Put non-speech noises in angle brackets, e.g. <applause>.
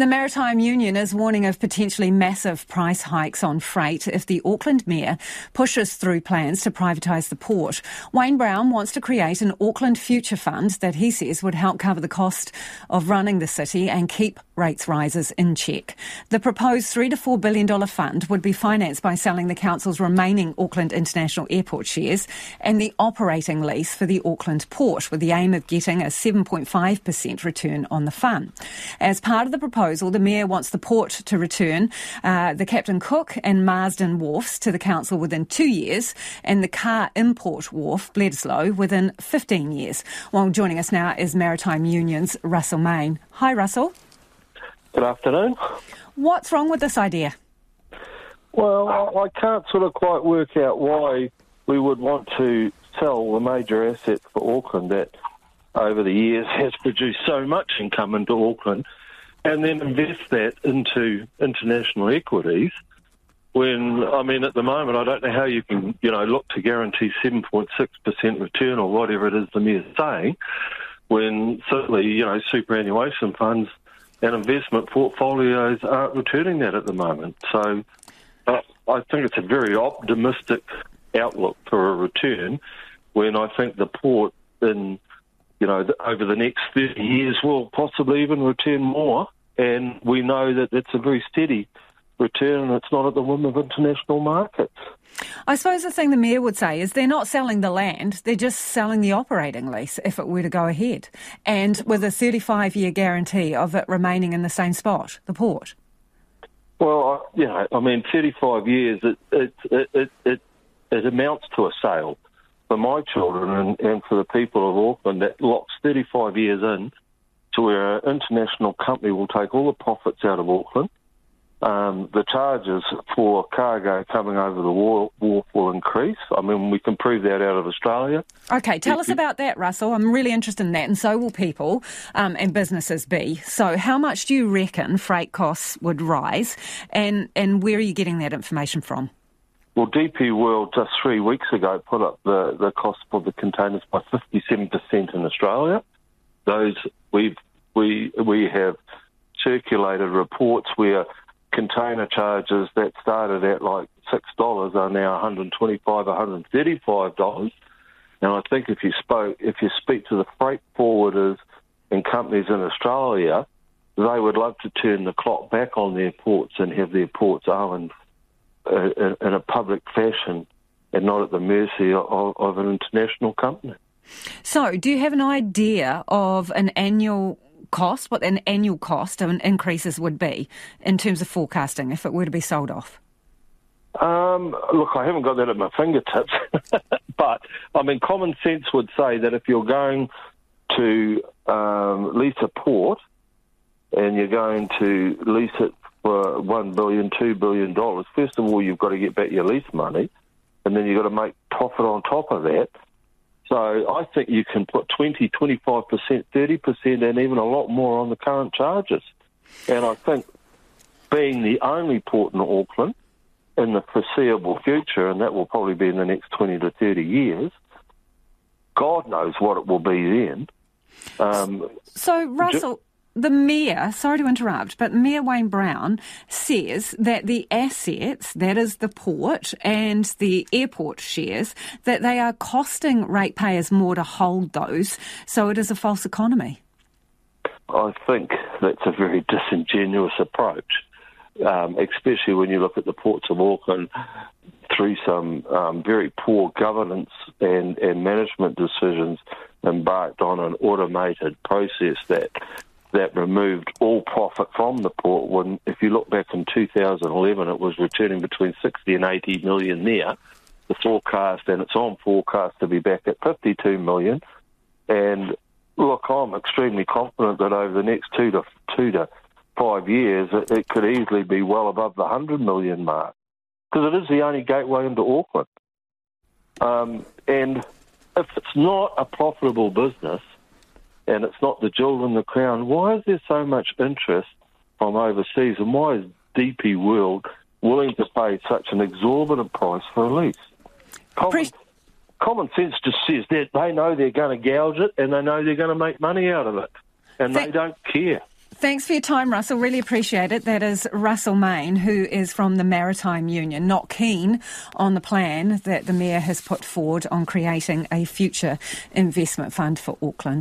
The Maritime Union is warning of potentially massive price hikes on freight if the Auckland Mayor pushes through plans to privatise the port. Wayne Brown wants to create an Auckland Future Fund that he says would help cover the cost of running the city and keep rates rises in check. The proposed three to four billion dollar fund would be financed by selling the council's remaining Auckland International Airport shares and the operating lease for the Auckland port, with the aim of getting a 7.5% return on the fund. As part of the proposal proposal, the Mayor wants the port to return uh, the Captain Cook and Marsden wharfs to the Council within two years and the car import wharf, Bledisloe, within 15 years. Well, joining us now is Maritime Union's Russell Mayn. Hi, Russell. Good afternoon. What's wrong with this idea? Well, I can't sort of quite work out why we would want to sell the major asset for Auckland that over the years <laughs> has produced so much income into Auckland and then invest that into international equities. When I mean, at the moment, I don't know how you can, you know, look to guarantee seven point six percent return or whatever it is the mayor's saying, when certainly, you know, superannuation funds and investment portfolios aren't returning that at the moment. So, uh, I think it's a very optimistic outlook for a return. When I think the port in you know, over the next 30 years will possibly even return more. And we know that it's a very steady return and it's not at the whim of international markets. I suppose the thing the Mayor would say is they're not selling the land, they're just selling the operating lease if it were to go ahead. And with a 35 year guarantee of it remaining in the same spot, the port. Well, you know, I mean, 35 years, it, it, it, it, it amounts to a sale for my children and, and for the people of Auckland that locks 35 years in to where an international company will take all the profits out of Auckland. Um, the charges for cargo coming over the wharf will increase. I mean, we can prove that out of Australia. Okay, tell us about that, Russell. I'm really interested in that, and so will people um, and businesses be. So, how much do you reckon freight costs would rise, and, and where are you getting that information from? Well, DP World just three weeks ago put up the, the cost for the containers by 57% in Australia. Those we've, we, we have circulated reports where container charges that started at like $6 are now $125, $135. And I think if you spoke, if you speak to the freight forwarders and companies in Australia, they would love to turn the clock back on their ports and have their ports owned uh, in a public fashion and not at the mercy of, of an international company. So, do you have an idea of an annual cost, what an annual cost of increases would be in terms of forecasting if it were to be sold off? Um, look, I haven't got that at my fingertips, <laughs> but I mean, common sense would say that if you're going to um, lease a port and you're going to lease it for one billion, two billion dollars, first of all, you've got to get back your lease money, and then you've got to make profit on top of that. So I think you can put 20, 25%, 30%, and even a lot more on the current charges. And I think being the only port in Auckland in the foreseeable future, and that will probably be in the next 20 to 30 years, God knows what it will be then. Um, so, Russell, the mayor, sorry to interrupt, but Mayor Wayne Brown says that the assets, that is the port and the airport shares, that they are costing ratepayers more to hold those, so it is a false economy. I think that's a very disingenuous approach, um, especially when you look at the ports of Auckland through some um, very poor governance and, and management decisions embarked on an automated process that that removed all profit from the port. When, if you look back in 2011, it was returning between 60 and 80 million there. The forecast, and it's on forecast to be back at 52 million. And look, I'm extremely confident that over the next two to two to five years, it, it could easily be well above the 100 million mark because it is the only gateway into Auckland. Um, and if it's not a profitable business, and it's not the jewel in the crown. Why is there so much interest from overseas, and why is DP World willing to pay such an exorbitant price for a lease? Common, Pre- common sense just says that they know they're going to gouge it, and they know they're going to make money out of it, and Th- they don't care. Thanks for your time, Russell. Really appreciate it. That is Russell Mayn, who is from the Maritime Union, not keen on the plan that the Mayor has put forward on creating a future investment fund for Auckland.